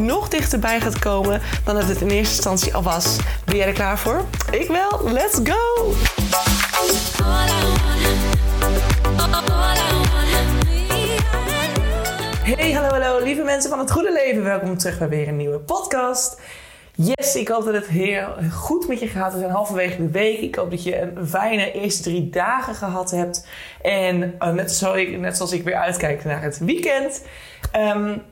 nog dichterbij gaat komen dan dat het in eerste instantie al was. Ben jij er klaar voor? Ik wel. Let's go! Hey, hallo, hallo, lieve mensen van het goede leven. Welkom terug bij weer een nieuwe podcast. Yes, ik hoop dat het heel goed met je gaat. We zijn halverwege de week. Ik hoop dat je een fijne eerste drie dagen gehad hebt. En uh, net, zo ik, net zoals ik weer uitkijk naar het weekend. Um,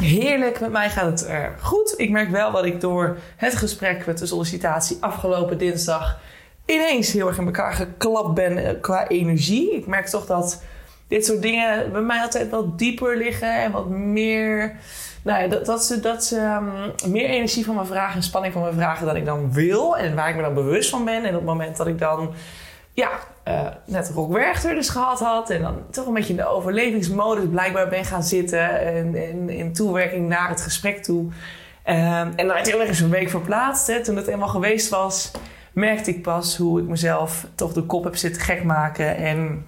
heerlijk, met mij gaat het uh, goed. Ik merk wel dat ik door het gesprek met de sollicitatie afgelopen dinsdag ineens heel erg in elkaar geklapt ben uh, qua energie. Ik merk toch dat dit soort dingen bij mij altijd wat dieper liggen en wat meer nou ja, dat, dat ze, dat ze um, meer energie van me vragen en spanning van me vragen dan ik dan wil. En waar ik me dan bewust van ben. En op het moment dat ik dan ja, uh, net Rock Werchter dus gehad had. En dan toch een beetje in de overlevingsmodus blijkbaar ben gaan zitten. En, en in toewerking naar het gesprek toe. Um, en dan heel erg een week verplaatst. Hè. Toen het eenmaal geweest was, merkte ik pas hoe ik mezelf toch de kop heb zitten gek maken. En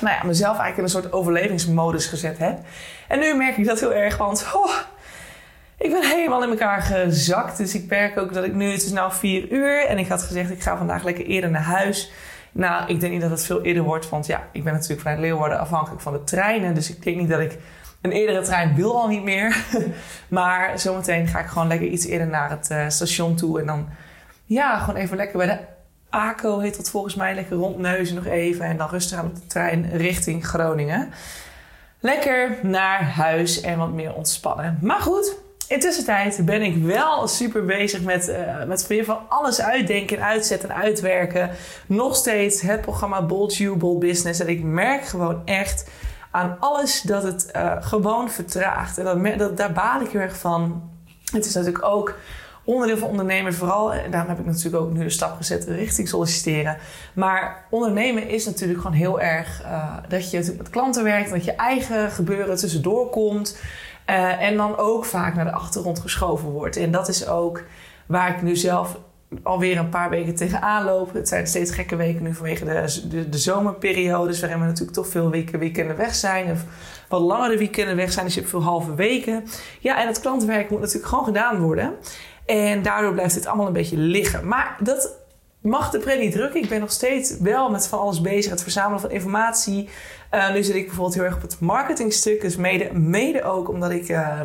nou ja, mezelf eigenlijk in een soort overlevingsmodus gezet heb. En nu merk ik dat heel erg, want oh, ik ben helemaal in elkaar gezakt. Dus ik merk ook dat ik nu, het is nu vier uur en ik had gezegd ik ga vandaag lekker eerder naar huis. Nou, ik denk niet dat het veel eerder wordt, want ja, ik ben natuurlijk vanuit Leeuwarden afhankelijk van de treinen. Dus ik denk niet dat ik een eerdere trein wil al niet meer. maar zometeen ga ik gewoon lekker iets eerder naar het uh, station toe en dan ja, gewoon even lekker bij de ACO heet dat volgens mij. Lekker rondneuzen nog even. En dan rustig aan de trein richting Groningen. Lekker naar huis en wat meer ontspannen. Maar goed, intussen ben ik wel super bezig met, uh, met weer van alles uitdenken, uitzetten en uitwerken. Nog steeds het programma Bold You, Bold Business. En ik merk gewoon echt aan alles dat het uh, gewoon vertraagt. En dat, daar baal ik heel erg van. Het is natuurlijk ook onderdeel van ondernemen vooral, en daarom heb ik natuurlijk ook nu de stap gezet richting solliciteren. Maar ondernemen is natuurlijk gewoon heel erg uh, dat je met klanten werkt, dat je eigen gebeuren tussendoor komt. Uh, en dan ook vaak naar de achtergrond geschoven wordt. En dat is ook waar ik nu zelf alweer een paar weken tegenaan loop. Het zijn steeds gekke weken nu vanwege de, de, de zomerperiodes, waarin we natuurlijk toch veel weken, weekenden weg zijn. Of wat langere weekenden weg zijn, dus je hebt veel halve weken. Ja, en het klantwerk moet natuurlijk gewoon gedaan worden. En daardoor blijft dit allemaal een beetje liggen. Maar dat mag de pret niet drukken. Ik ben nog steeds wel met van alles bezig. Het verzamelen van informatie. Uh, nu zit ik bijvoorbeeld heel erg op het marketingstuk. Dus mede, mede ook omdat ik uh,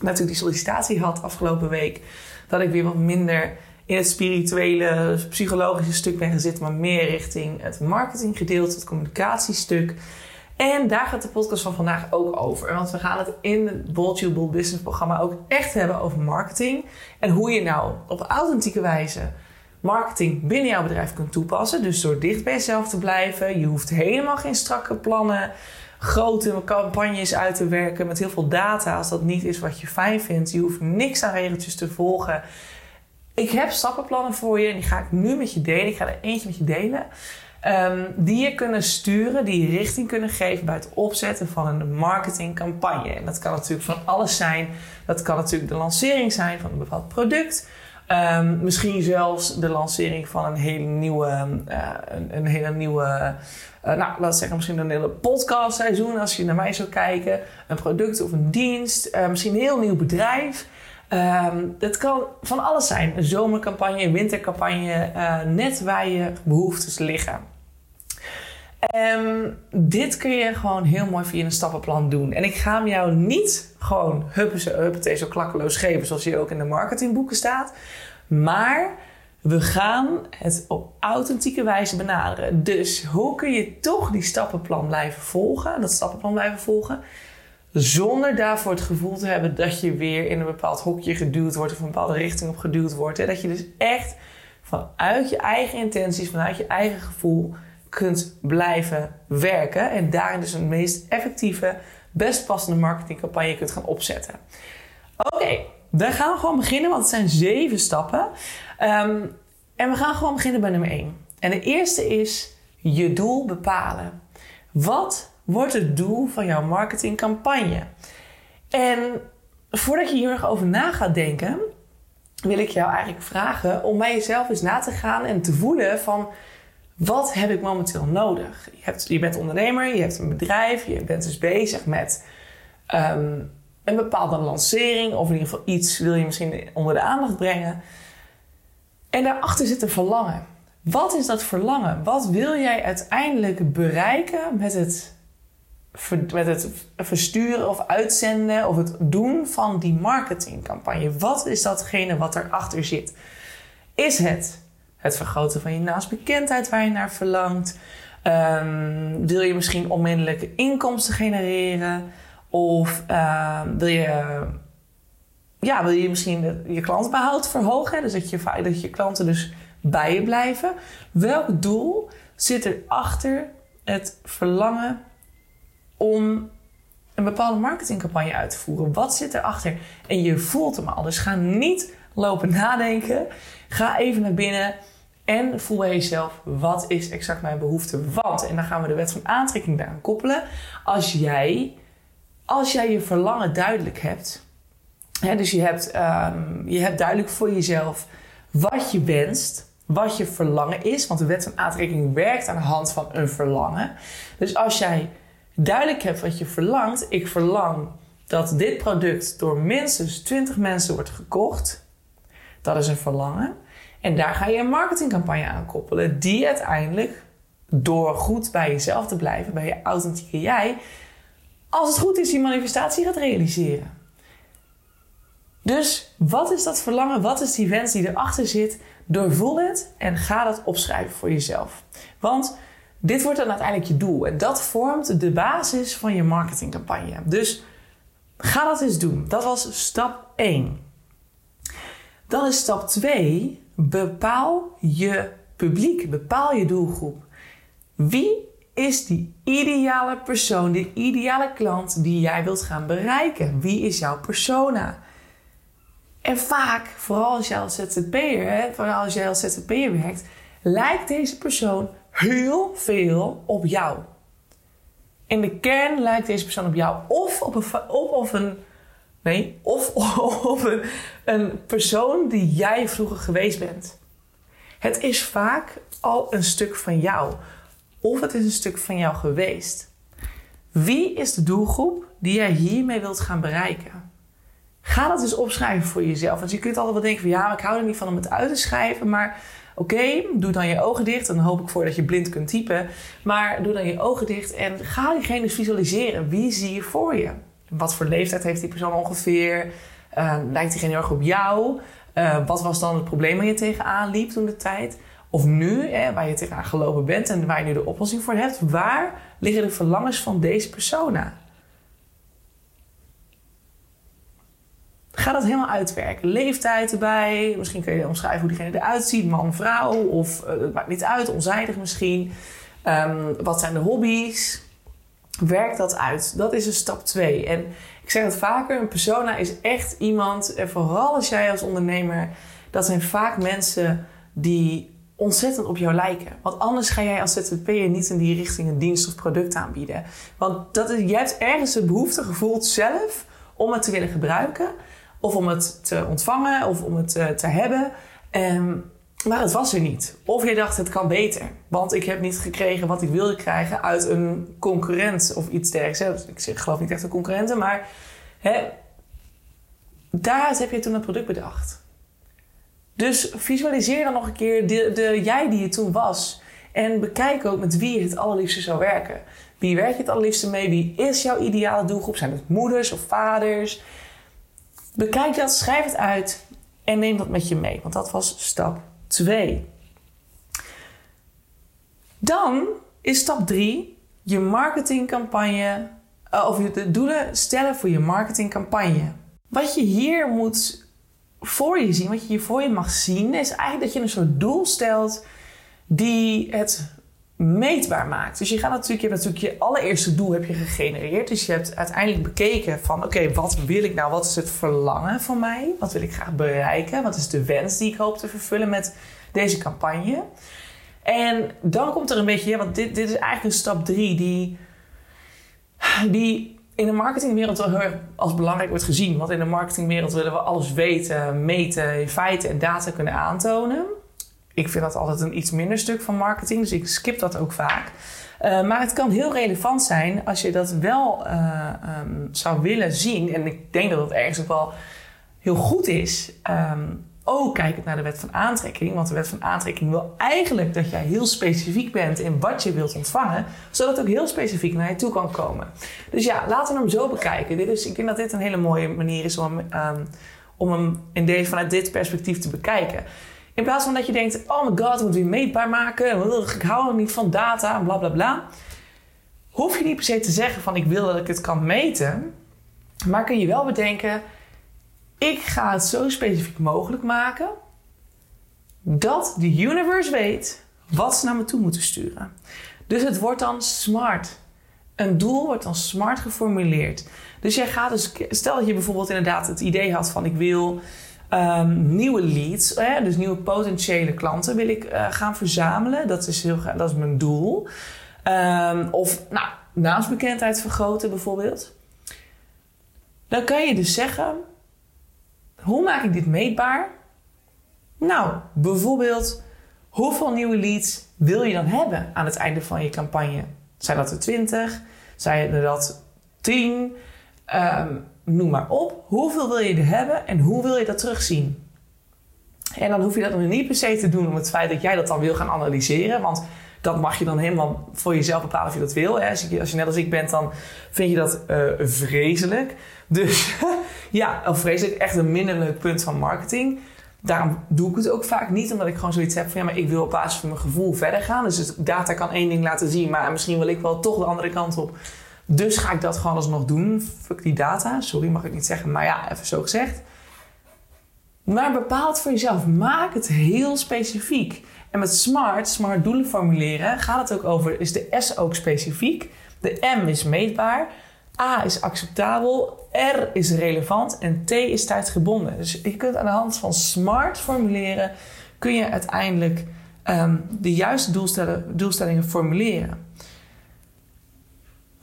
natuurlijk die sollicitatie had afgelopen week. Dat ik weer wat minder in het spirituele, psychologische stuk ben gezet. Maar meer richting het marketinggedeelte, het communicatiestuk. En daar gaat de podcast van vandaag ook over. Want we gaan het in het Bold You Business programma ook echt hebben over marketing. En hoe je nou op authentieke wijze marketing binnen jouw bedrijf kunt toepassen. Dus door dicht bij jezelf te blijven. Je hoeft helemaal geen strakke plannen, grote campagnes uit te werken met heel veel data. Als dat niet is wat je fijn vindt. Je hoeft niks aan regeltjes te volgen. Ik heb stappenplannen voor je en die ga ik nu met je delen. Ik ga er eentje met je delen. Um, die je kunnen sturen, die je richting kunnen geven bij het opzetten van een marketingcampagne. En dat kan natuurlijk van alles zijn. Dat kan natuurlijk de lancering zijn van een bepaald product. Um, misschien zelfs de lancering van een hele nieuwe, uh, een, een, hele nieuwe, uh, nou we zeggen misschien een hele podcastseizoen als je naar mij zou kijken. Een product of een dienst, uh, misschien een heel nieuw bedrijf. Um, dat kan van alles zijn. Een zomercampagne, een wintercampagne, net waar je behoeftes liggen. Um, dit kun je gewoon heel mooi via een stappenplan doen. En ik ga hem jou niet gewoon huppatee zo klakkeloos geven zoals hier ook in de marketingboeken staat. Maar we gaan het op authentieke wijze benaderen. Dus hoe kun je toch die stappenplan blijven volgen, dat stappenplan blijven volgen, zonder daarvoor het gevoel te hebben dat je weer in een bepaald hokje geduwd wordt of een bepaalde richting op geduwd wordt. Dat je dus echt vanuit je eigen intenties, vanuit je eigen gevoel kunt blijven werken. En daarin dus een meest effectieve, best passende marketingcampagne kunt gaan opzetten. Oké, dan gaan we gewoon beginnen, want het zijn zeven stappen. Ehm, en we gaan gewoon beginnen bij nummer 1. En de eerste is je doel bepalen. Wat wordt het doel van jouw marketingcampagne? En voordat je hier nog over na gaat denken, wil ik jou eigenlijk vragen om bij jezelf eens na te gaan en te voelen van wat heb ik momenteel nodig? Je, hebt, je bent ondernemer, je hebt een bedrijf, je bent dus bezig met ehm, een bepaalde lancering of in ieder geval iets wil je misschien onder de aandacht brengen. En daarachter zit een verlangen. Wat is dat verlangen? Wat wil jij uiteindelijk bereiken met het, met het versturen of uitzenden of het doen van die marketingcampagne? Wat is datgene wat erachter zit? Is het het vergroten van je naastbekendheid waar je naar verlangt? Um, wil je misschien onmiddellijke inkomsten genereren? Of uh, wil je ja, wil je misschien je klantbehoud verhogen? Dus dat je, dat je klanten dus bij je blijven. Welk doel zit er achter het verlangen om een bepaalde marketingcampagne uit te voeren? Wat zit erachter? En je voelt hem al. Dus ga niet lopen nadenken. Ga even naar binnen en voel jezelf, wat is exact mijn behoefte? Want, en dan gaan we de wet van aantrekking daaraan koppelen. Als jij, als jij je verlangen duidelijk hebt, hè, dus je hebt, um, je hebt duidelijk voor jezelf wat je wenst, wat je verlangen is. Want de wet van aantrekking werkt aan de hand van een verlangen. Dus als jij duidelijk hebt wat je verlangt, ik verlang dat dit product door minstens 20 mensen wordt gekocht, dat is een verlangen. En daar ga je een marketingcampagne aan koppelen, die uiteindelijk, door goed bij jezelf te blijven, bij je authentieke jij, als het goed is, die manifestatie gaat realiseren. Dus wat is dat verlangen? Wat is die wens die erachter zit? Doorvoel het en ga dat opschrijven voor jezelf. Want dit wordt dan uiteindelijk je doel en dat vormt de basis van je marketingcampagne. Dus ga dat eens doen. Dat was stap 1. Dan is stap 2 Bepaal je publiek, bepaal je doelgroep. Wie is die ideale persoon, die ideale klant die jij wilt gaan bereiken? Wie is jouw persona? En vaak, vooral als jij als ZZP'er, vooral als jij als ZZP'er werkt, lijkt deze persoon heel veel op jou. In de kern lijkt deze persoon op jou of op een, een Nee, of een, persoon die jij vroeger geweest bent. Het is vaak al een stuk van jou. Of het is een stuk van jou geweest. Wie is de doelgroep die jij hiermee wilt gaan bereiken? Ga dat eens opschrijven voor jezelf. Want je kunt altijd wel denken van ja, ik hou er niet van om het uit te schrijven. Maar oké, doe dan je ogen dicht. En dan hoop ik voor dat je blind kunt typen. Maar doe dan je ogen dicht en ga diegene visualiseren. Wie zie je voor je? Wat voor leeftijd heeft die persoon ongeveer? Uh, lijkt diegene heel erg op jou? Uh, wat was dan het probleem waar je tegenaan liep toen de tijd? Of nu, hè, waar je tegenaan gelopen bent en waar je nu de oplossing voor hebt. Waar liggen de verlangens van deze persona? Ga dat helemaal uitwerken. Leeftijd erbij. Misschien kun je omschrijven hoe diegene eruit ziet. Man, vrouw. Of uh, het maakt niet uit. Onzijdig misschien. Um, wat zijn de hobby's? Werk dat uit. Dat is een stap 2. En ik zeg het vaker, een persona is echt iemand, en vooral als jij als ondernemer, dat zijn vaak mensen die ontzettend op jou lijken. Want anders ga jij als ZZP'er niet in die richting een dienst of product aanbieden. Want dat is, jij hebt ergens de behoefte gevoeld zelf om het te willen gebruiken. Of om het te ontvangen of om het eh, te hebben. Um, maar het was er niet. Of je dacht, het kan beter. Want ik heb niet gekregen wat ik wilde krijgen uit een concurrent of iets dergelijks. Ik zeg, geloof niet echt een concurrenten, maar hè, daaruit heb je toen het product bedacht. Dus visualiseer dan nog een keer de, de jij die je toen was. En bekijk ook met wie je het allerliefste zou werken. Wie werk je het allerliefste mee? Wie is jouw ideale doelgroep? Zijn het moeders of vaders? Bekijk dat, schrijf het uit en neem dat met je mee. Want dat was stap 2. Dan is stap 3 je marketingcampagne, uh, of je de doelen stellen voor je marketingcampagne. Wat je hier moet voor je zien, wat je hier voor je mag zien, is eigenlijk dat je een soort doel stelt die het meetbaar maakt. Dus je gaat natuurlijk, je hebt natuurlijk je allereerste doel heb je gegenereerd. Dus je hebt uiteindelijk bekeken van oké, wat wil ik nou? Wat is het verlangen van mij? Wat wil ik graag bereiken? Wat is de wens die ik hoop te vervullen met deze campagne? En dan komt er een beetje, want dit, dit is eigenlijk stap drie die, die in de marketingwereld wel heel erg als belangrijk wordt gezien. Want in de marketingwereld willen we alles weten, meten, feiten en data kunnen aantonen. Ik vind dat altijd een iets minder stuk van marketing, dus ik skip dat ook vaak. Uh, maar het kan heel relevant zijn als je dat wel uh, um, zou willen zien. En ik denk dat het ergens ook wel heel goed is. Um, ook kijkend naar de wet van aantrekking. Want de wet van aantrekking wil eigenlijk dat jij heel specifiek bent in wat je wilt ontvangen. Zodat het ook heel specifiek naar je toe kan komen. Dus ja, laten we hem zo bekijken. Dit is, ik denk dat dit een hele mooie manier is om, um, om hem in deze, vanuit dit perspectief te bekijken. In plaats van dat je denkt, oh my god, moet weer meetbaar maken. Ik hou er niet van data, bla bla bla. Hoef je niet per se te zeggen van ik wil dat ik het kan meten. Maar kun je wel bedenken, ik ga het zo specifiek mogelijk maken dat de universe weet wat ze naar me toe moeten sturen. Dus het wordt dan smart. Een doel wordt dan smart geformuleerd. Dus jij gaat dus, stel dat je bijvoorbeeld inderdaad het idee had van ik wil um, nieuwe leads, dus nieuwe potentiële klanten wil ik uh, gaan verzamelen. Dat is, heel, dat is mijn doel. Um, of nou, naamsbekendheid vergroten bijvoorbeeld. Dan kan je dus zeggen, hoe maak ik dit meetbaar? Nou, bijvoorbeeld, hoeveel nieuwe leads wil je dan hebben aan het einde van je campagne? Zijn dat er 20? Zijn er dat 10? Um, noem maar op. Hoeveel wil je er hebben en hoe wil je dat terugzien? En dan hoef je dat nog niet per se te doen om het feit dat jij dat dan wil gaan analyseren. Want dat mag je dan helemaal voor jezelf bepalen of je dat wil. Hè. Als, je, als net als ik bent, dan vind je dat uh, vreselijk. Dus ja, of vreselijk echt een minder leuk punt van marketing. Daarom doe ik het ook vaak niet, omdat ik gewoon zoiets heb van ja, maar ik wil op basis van mijn gevoel verder gaan. Dus data kan één ding laten zien, maar misschien wil ik wel toch de andere kant op. Dus ga ik dat gewoon alsnog doen. Fuck die data. Sorry, mag ik niet zeggen. Maar ja, even zo gezegd. Maar bepaal voor jezelf. Maak het heel specifiek. En met SMART, SMART doelen formuleren, gaat het ook over: is de S ook specifiek? De M is meetbaar. A is acceptabel. R is relevant. En T is tijdgebonden. Dus je kunt aan de hand van SMART formuleren, kun je uiteindelijk um, de juiste doelstellingen formuleren.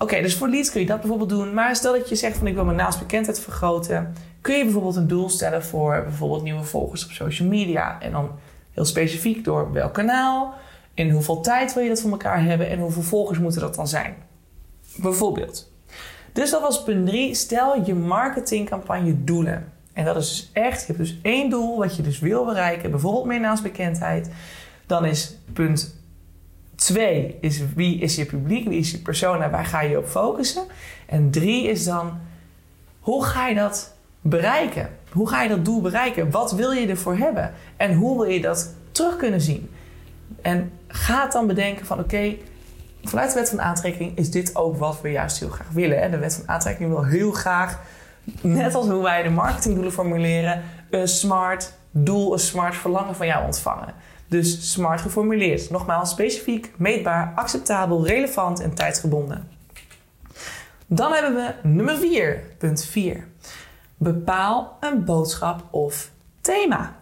Oké, dus voor leads kun je dat bijvoorbeeld doen. Maar stel dat je zegt van ik wil mijn naamsbekendheid vergroten. Kun je bijvoorbeeld een doel stellen voor bijvoorbeeld nieuwe volgers op social media. En dan heel specifiek door welk kanaal. In hoeveel tijd wil je dat voor elkaar hebben. En hoeveel volgers moeten dat dan zijn. Bijvoorbeeld. Dus dat was punt 3. Stel je marketingcampagne doelen. En dat is dus echt, je hebt dus één doel wat je dus wil bereiken. Bijvoorbeeld meer naamsbekendheid. Dan is punt Twee is wie is je publiek, wie is je persona, waar ga je op focussen. En drie is dan hoe ga je dat bereiken? Hoe ga je dat doel bereiken? Wat wil je ervoor hebben? En hoe wil je dat terug kunnen zien? En ga dan bedenken van oké, vanuit de wet van aantrekking is dit ook wat we juist heel graag willen. Hè? De wet van aantrekking wil heel graag, net als hoe wij de marketingdoelen formuleren, een smart doel, een smart verlangen van jou ontvangen. Dus smart geformuleerd. Nogmaals, specifiek, meetbaar, acceptabel, relevant en tijdsgebonden. Dan hebben we nummer 4, punt 4. Bepaal een boodschap of thema.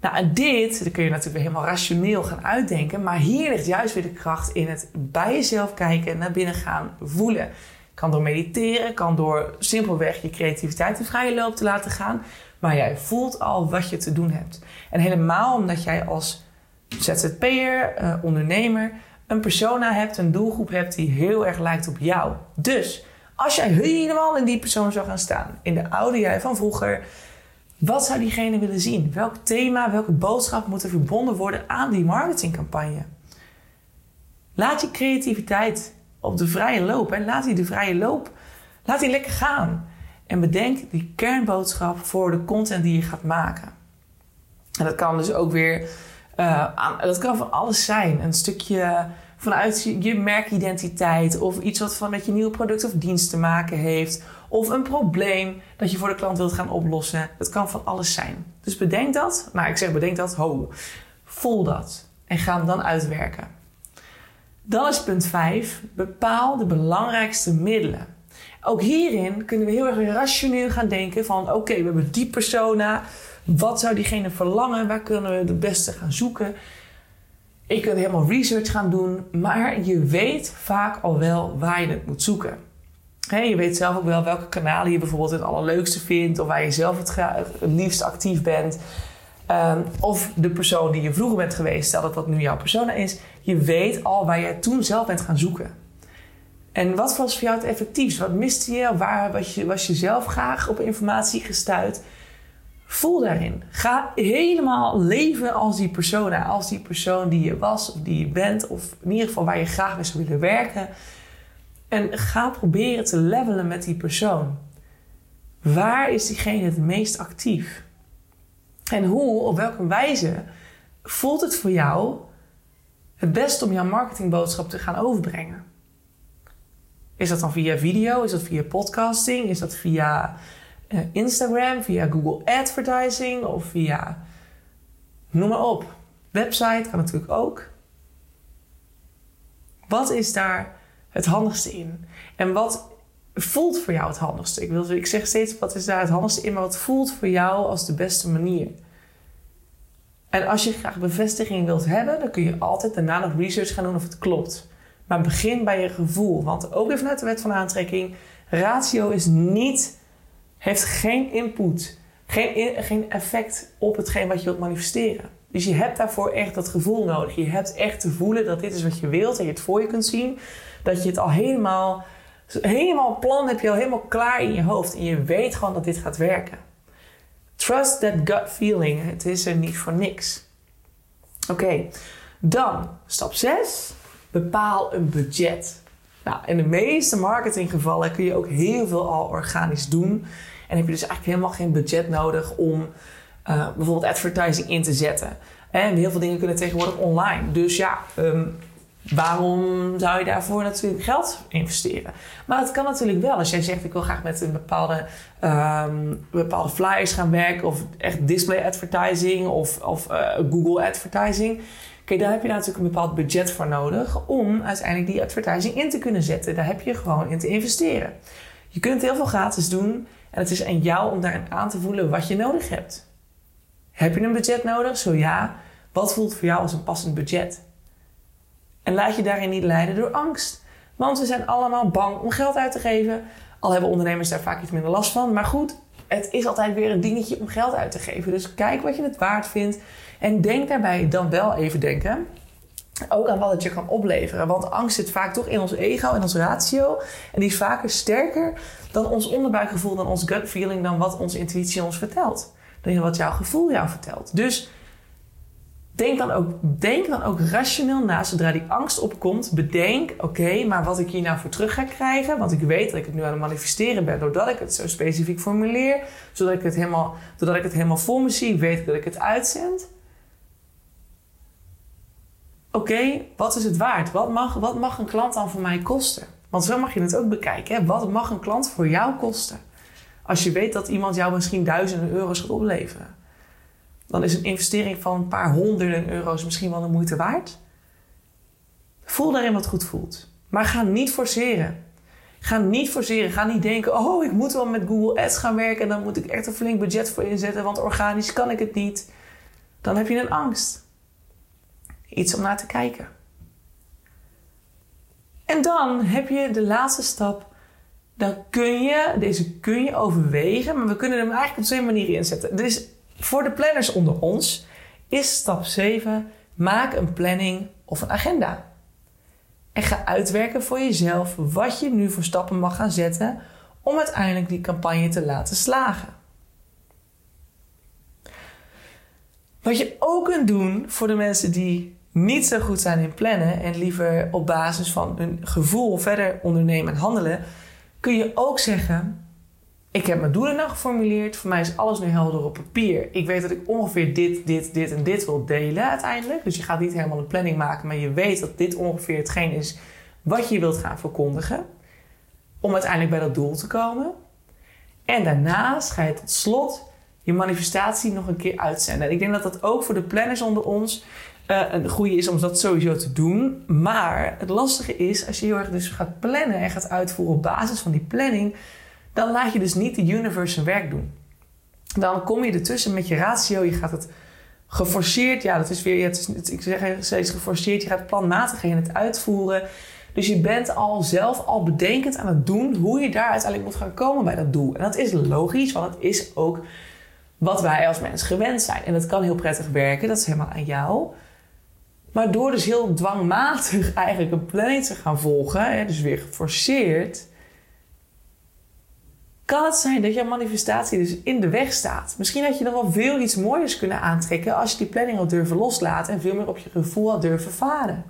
Nou, dit dat kun je natuurlijk weer helemaal rationeel gaan uitdenken, maar hier ligt juist weer de kracht in het bij jezelf kijken, naar binnen gaan, voelen. Kan door mediteren, kan door simpelweg je creativiteit de vrije loop te laten gaan, maar jij voelt al wat je te doen hebt. En helemaal omdat jij als ZZP'er, uh, ondernemer, een persona hebt, een doelgroep hebt die heel erg lijkt op jou. Dus als jij helemaal in die persoon zou gaan staan, in de oude jij van vroeger, wat zou diegene willen zien? Welk thema, welke boodschap moet er verbonden worden aan die marketingcampagne? Laat je creativiteit op de vrije loop en laat die de vrije loop, laat die lekker gaan. En bedenk die kernboodschap voor de content die je gaat maken. En dat kan dus ook weer uh, dat kan van alles zijn. Een stukje vanuit je merkidentiteit of iets wat van met je nieuwe product of dienst te maken heeft. Of een probleem dat je voor de klant wilt gaan oplossen. Dat kan van alles zijn. Dus bedenk dat. Nou, ik zeg bedenk dat. Ho. Voel dat. En ga hem dan uitwerken. Dan is punt 5. Bepaal de belangrijkste middelen. Ook hierin kunnen we heel erg rationeel gaan denken van oké, we hebben die persona. Wat zou diegene verlangen? Waar kunnen we het beste gaan zoeken? Ik kan helemaal research gaan doen, maar je weet vaak al wel waar je het moet zoeken. je weet zelf ook wel welke kanalen je bijvoorbeeld het allerleukste vindt, of waar je zelf het, liefst actief bent. Um, of de persoon die je vroeger bent geweest, stel dat dat nu jouw persona is, je weet al waar jij toen zelf bent gaan zoeken. En wat was voor jou het effectiefst? Wat miste je? Waar je, was je zelf graag op informatie gestuurd? Voel daarin. Ga helemaal leven als die persona. Als die persoon die je was of die je bent. Of in ieder geval waar je graag mee zou willen werken. En ga proberen te levelen met die persoon. Waar is diegene het meest actief? En hoe, op welke wijze voelt het voor jou het best om jouw marketingboodschap te gaan overbrengen? Is dat dan via video? Is dat via podcasting? Is dat via uh, Instagram? Via Google Advertising? Of via... Noem maar op. Website kan natuurlijk ook. Wat is daar het handigste in? En wat voelt voor jou het handigste? Ik, wil, ik zeg steeds, wat is daar het handigste in? Maar wat voelt voor jou als de beste manier? En als je graag bevestiging wilt hebben, dan kun je altijd daarna nog research gaan doen of het klopt. Maar begin bij je gevoel. Want ook even vanuit de wet van aantrekking, ratio is niet, heeft geen input, geen, geen effect op hetgeen wat je wilt manifesteren. Dus je hebt daarvoor echt dat gevoel nodig. Je hebt echt te voelen dat dit is wat je wilt en je het voor je kunt zien. Dat je het al helemaal, helemaal plan heb je al helemaal klaar in je hoofd. En je weet gewoon dat dit gaat werken. Trust that gut feeling. Het is er niet voor niks. Oké, dan stap 6 bepaal een budget. Nou, in de meeste marketinggevallen kun je ook heel veel al organisch doen. En heb je dus eigenlijk helemaal geen budget nodig om uh, bijvoorbeeld advertising in te zetten. En heel veel dingen kunnen tegenwoordig online. Dus ja, um, waarom zou je daarvoor natuurlijk geld investeren? Maar het kan natuurlijk wel. Als jij zegt, ik wil graag met een bepaalde, um, bepaalde flyers gaan werken... of echt display advertising of, of uh, Google advertising... Kijk, daar heb je natuurlijk een bepaald budget voor nodig om uiteindelijk die advertising in te kunnen zetten. Daar heb je gewoon in te investeren. Je kunt heel veel gratis doen en het is aan jou om daarin aan te voelen wat je nodig hebt. Heb je een budget nodig? Zo ja. Wat voelt voor jou als een passend budget? En laat je daarin niet leiden door angst. Want we zijn allemaal bang om geld uit te geven. Al hebben ondernemers daar vaak iets minder last van. Maar goed, het is altijd weer een dingetje om geld uit te geven. Dus kijk wat je het waard vindt. En denk daarbij dan wel even denken. Ook aan wat het je kan opleveren. Want angst zit vaak toch in ons ego en ons ratio. En die is vaker sterker dan ons onderbuikgevoel, dan ons gut feeling, dan wat onze intuïtie ons vertelt. Dan wat jouw gevoel jou vertelt. Dus denk dan ook, denk dan ook rationeel na zodra die angst opkomt. Bedenk, oké, maar wat ik hier nou voor terug ga krijgen. Want ik weet dat ik het nu aan het manifesteren ben. Doordat ik het zo specifiek formuleer. Zodat ik het helemaal, doordat ik het helemaal voor me zie. Weet ik dat ik het uitzend oké, wat is het waard? Wat mag, wat mag een klant dan voor mij kosten? Want zo mag je het ook bekijken. Hè? Wat mag een klant voor jou kosten? Als je weet dat iemand jou misschien duizenden euro's gaat opleveren, dan is een investering van een paar honderden euro's misschien wel de moeite waard. Voel daarin wat goed voelt. Maar ga niet forceren. Ga niet forceren. Ga niet denken: oh, ik moet wel met Google Ads gaan werken en dan moet ik echt een flink budget voor inzetten, want organisch kan ik het niet. Dan heb je een angst iets om naar te kijken. En dan heb je de laatste stap. Dan kun je, deze kun je overwegen, maar we kunnen hem eigenlijk op twee manieren inzetten. Dus voor de planners onder ons is stap 7: maak een planning of een agenda. En ga uitwerken voor jezelf wat je nu voor stappen mag gaan zetten om uiteindelijk die campagne te laten slagen. Wat je ook kunt doen voor de mensen die niet zo goed zijn in plannen en liever op basis van hun gevoel verder ondernemen en handelen, kun je ook zeggen: Ik heb mijn doelen nou geformuleerd. Voor mij is alles nu helder op papier. Ik weet dat ik ongeveer dit, dit, dit en dit wil delen uiteindelijk. Dus je gaat niet helemaal een planning maken, maar je weet dat dit ongeveer hetgeen is wat je wilt gaan verkondigen. Om uiteindelijk bij dat doel te komen. En daarnaast ga je tot slot je manifestatie nog een keer uitzenden. En ik denk dat dat ook voor de planners onder ons Een goede is om dat sowieso te doen. Maar het lastige is, als je heel erg dus gaat plannen en gaat uitvoeren op basis van die planning, dan laat je dus niet de universe zijn werk doen. Dan kom je ertussen met je ratio, je gaat het geforceerd, ja, dat is weer, ik zeg steeds geforceerd, je gaat planmatig in het uitvoeren. Dus je bent al zelf al bedenkend aan het doen hoe je daar uiteindelijk moet gaan komen bij dat doel. En dat is logisch, want het is ook wat wij als mens gewend zijn. En dat kan heel prettig werken, dat is helemaal aan jou. Maar door dus heel dwangmatig eigenlijk een planning te gaan volgen, hè, dus weer geforceerd, kan het zijn dat jouw manifestatie dus in de weg staat. Misschien had je nog wel veel iets mooiers kunnen aantrekken als je die planning had durven loslaten en veel meer op je gevoel had durven varen.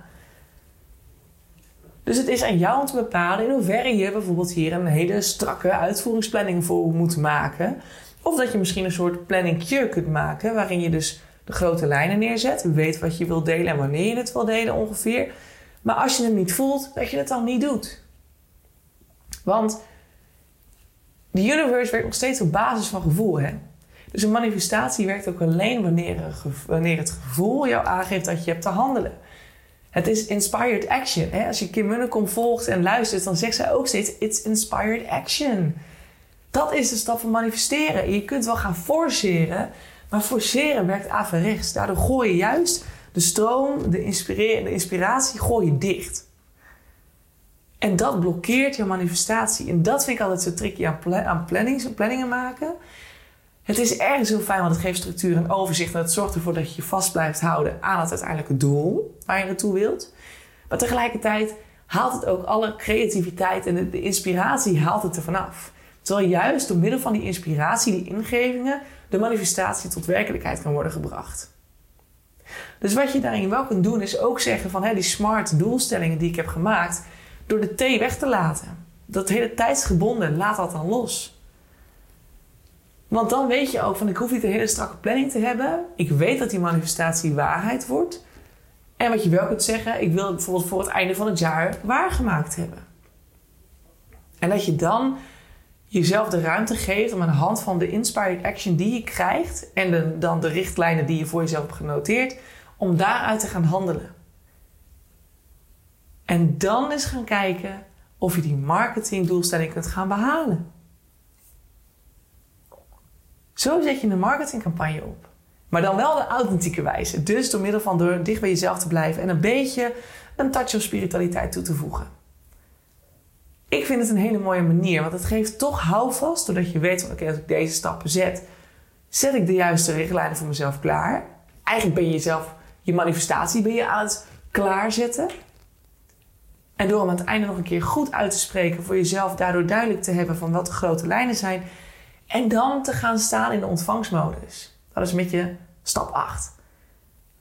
Dus het is aan jou om te bepalen in hoeverre je bijvoorbeeld hier een hele strakke uitvoeringsplanning voor moet maken. Of dat je misschien een soort planningje kunt maken waarin je dus de grote lijnen neerzet. Weet wat je wil delen en wanneer je het wil delen ongeveer. Maar als je het niet voelt, dat je het dan niet doet. Want de universe werkt nog steeds op basis van gevoel. Hè? Dus een manifestatie werkt ook alleen wanneer, wanneer het gevoel jou aangeeft dat je hebt te handelen. Het is inspired action. Hè? Als je Kim Munnekom volgt en luistert, dan zegt zij ook steeds: It's inspired action. Dat is de stap van manifesteren. Je kunt wel gaan forceren, maar forceren werkt averechts. Daardoor gooi je juist de stroom, de, de inspiratie, gooi je dicht. En dat blokkeert je manifestatie. En dat vind ik altijd zo tricky aan, planningen maken. Het is ergens heel fijn, want het geeft structuur en overzicht. En het zorgt ervoor dat je je vast blijft houden aan het uiteindelijke doel waar je naartoe wilt. Maar tegelijkertijd haalt het ook alle creativiteit en de, de inspiratie haalt het er vanaf. Terwijl juist door middel van die inspiratie, die ingevingen, de manifestatie tot werkelijkheid kan worden gebracht. Dus wat je daarin wel kunt doen, is ook zeggen van hè, die smart doelstellingen die ik heb gemaakt, door de T weg te laten. Dat hele tijdsgebonden, laat dat dan los. Want dan weet je ook van ik hoef niet een hele strakke planning te hebben. Ik weet dat die manifestatie waarheid wordt. En wat je wel kunt zeggen, ik wil het bijvoorbeeld voor het einde van het jaar waargemaakt hebben. En dat je dan jezelf de ruimte geeft om aan de hand van de inspired action die je krijgt en dan de richtlijnen die je voor jezelf hebt genoteerd, om daaruit te gaan handelen. En dan eens gaan kijken of je die marketingdoelstelling kunt gaan behalen. Zo zet je een marketingcampagne op. Maar dan wel de authentieke wijze. Dus door middel van door dicht bij jezelf te blijven en een beetje een touch of spiritualiteit toe te voegen. Ik vind het een hele mooie manier, want het geeft toch houvast doordat je weet oké, als ik deze stappen zet, zet ik de juiste richtlijnen voor mezelf klaar. Eigenlijk ben je jezelf, je manifestatie ben je aan het klaarzetten. En door hem aan het einde nog een keer goed uit te spreken voor jezelf, daardoor duidelijk te hebben van wat de grote lijnen zijn. En dan te gaan staan in de ontvangstmodus. Dat is met je stap 8.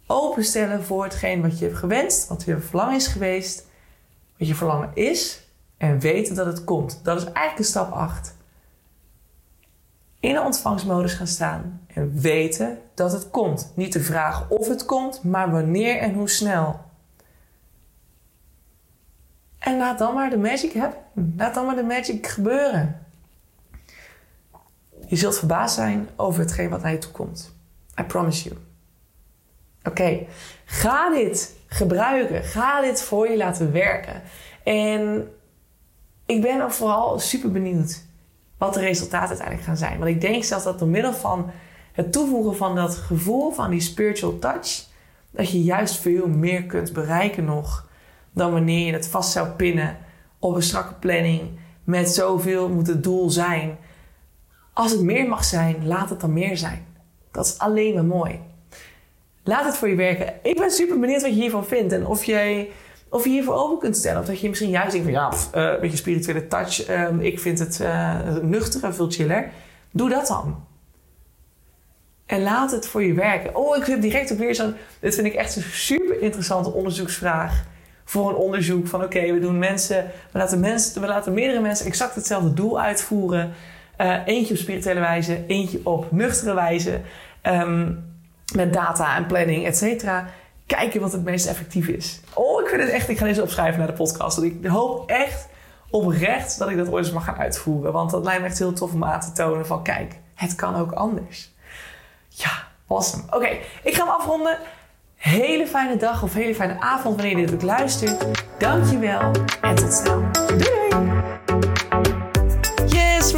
Openstellen voor hetgeen wat je hebt gewenst, wat je verlangen is geweest, wat je verlangen is. En weten dat het komt. Dat is eigenlijk de stap 8. In de ontvangstmodus gaan staan en weten dat het komt. Niet de vraag of het komt, maar wanneer en hoe snel. En laat dan maar de magic hebben. Laat dan maar de magic gebeuren. Je zult verbaasd zijn over hetgeen wat naar je toe komt. I promise you. Oké, ga dit gebruiken. Ga dit voor je laten werken. En ik ben ook vooral super benieuwd wat de resultaten uiteindelijk gaan zijn. Want ik denk zelfs dat door middel van het toevoegen van dat gevoel, van die spiritual touch, dat je juist veel meer kunt bereiken nog dan wanneer je het vast zou pinnen op een strakke planning met zoveel moet het doel zijn. Als het meer mag zijn, laat het dan meer zijn. Dat is alleen maar mooi. Laat het voor je werken. Ik ben super benieuwd wat je hiervan vindt en of jij of je hiervoor open kunt stellen. Of dat je misschien juist denkt van ja, een beetje spirituele touch. Ehm, ik vind het uh, nuchter en veel chiller. Doe dat dan. En laat het voor je werken. Oh, ik heb direct ook weer zo'n... Dit vind ik echt een super interessante onderzoeksvraag voor een onderzoek van oké, we doen mensen, we laten mensen, we laten meerdere mensen exact hetzelfde doel uitvoeren. Uh, eentje op spirituele wijze, eentje op nuchtere wijze, um, met data en planning, et cetera. Kijken wat het meest effectief is. Oh, ik vind het echt, ik ga deze opschrijven naar de podcast. Want ik hoop echt oprecht dat ik dat ooit eens mag gaan uitvoeren. Want dat lijkt me echt heel tof om aan te tonen van kijk, het kan ook anders. Ja, awesome. Oké, ik ga hem afronden. hele fijne dag of hele fijne avond wanneer je dit ook luistert. Dankjewel en tot snel. Doei doei!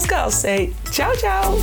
Girls Girls Say tchau, tchau!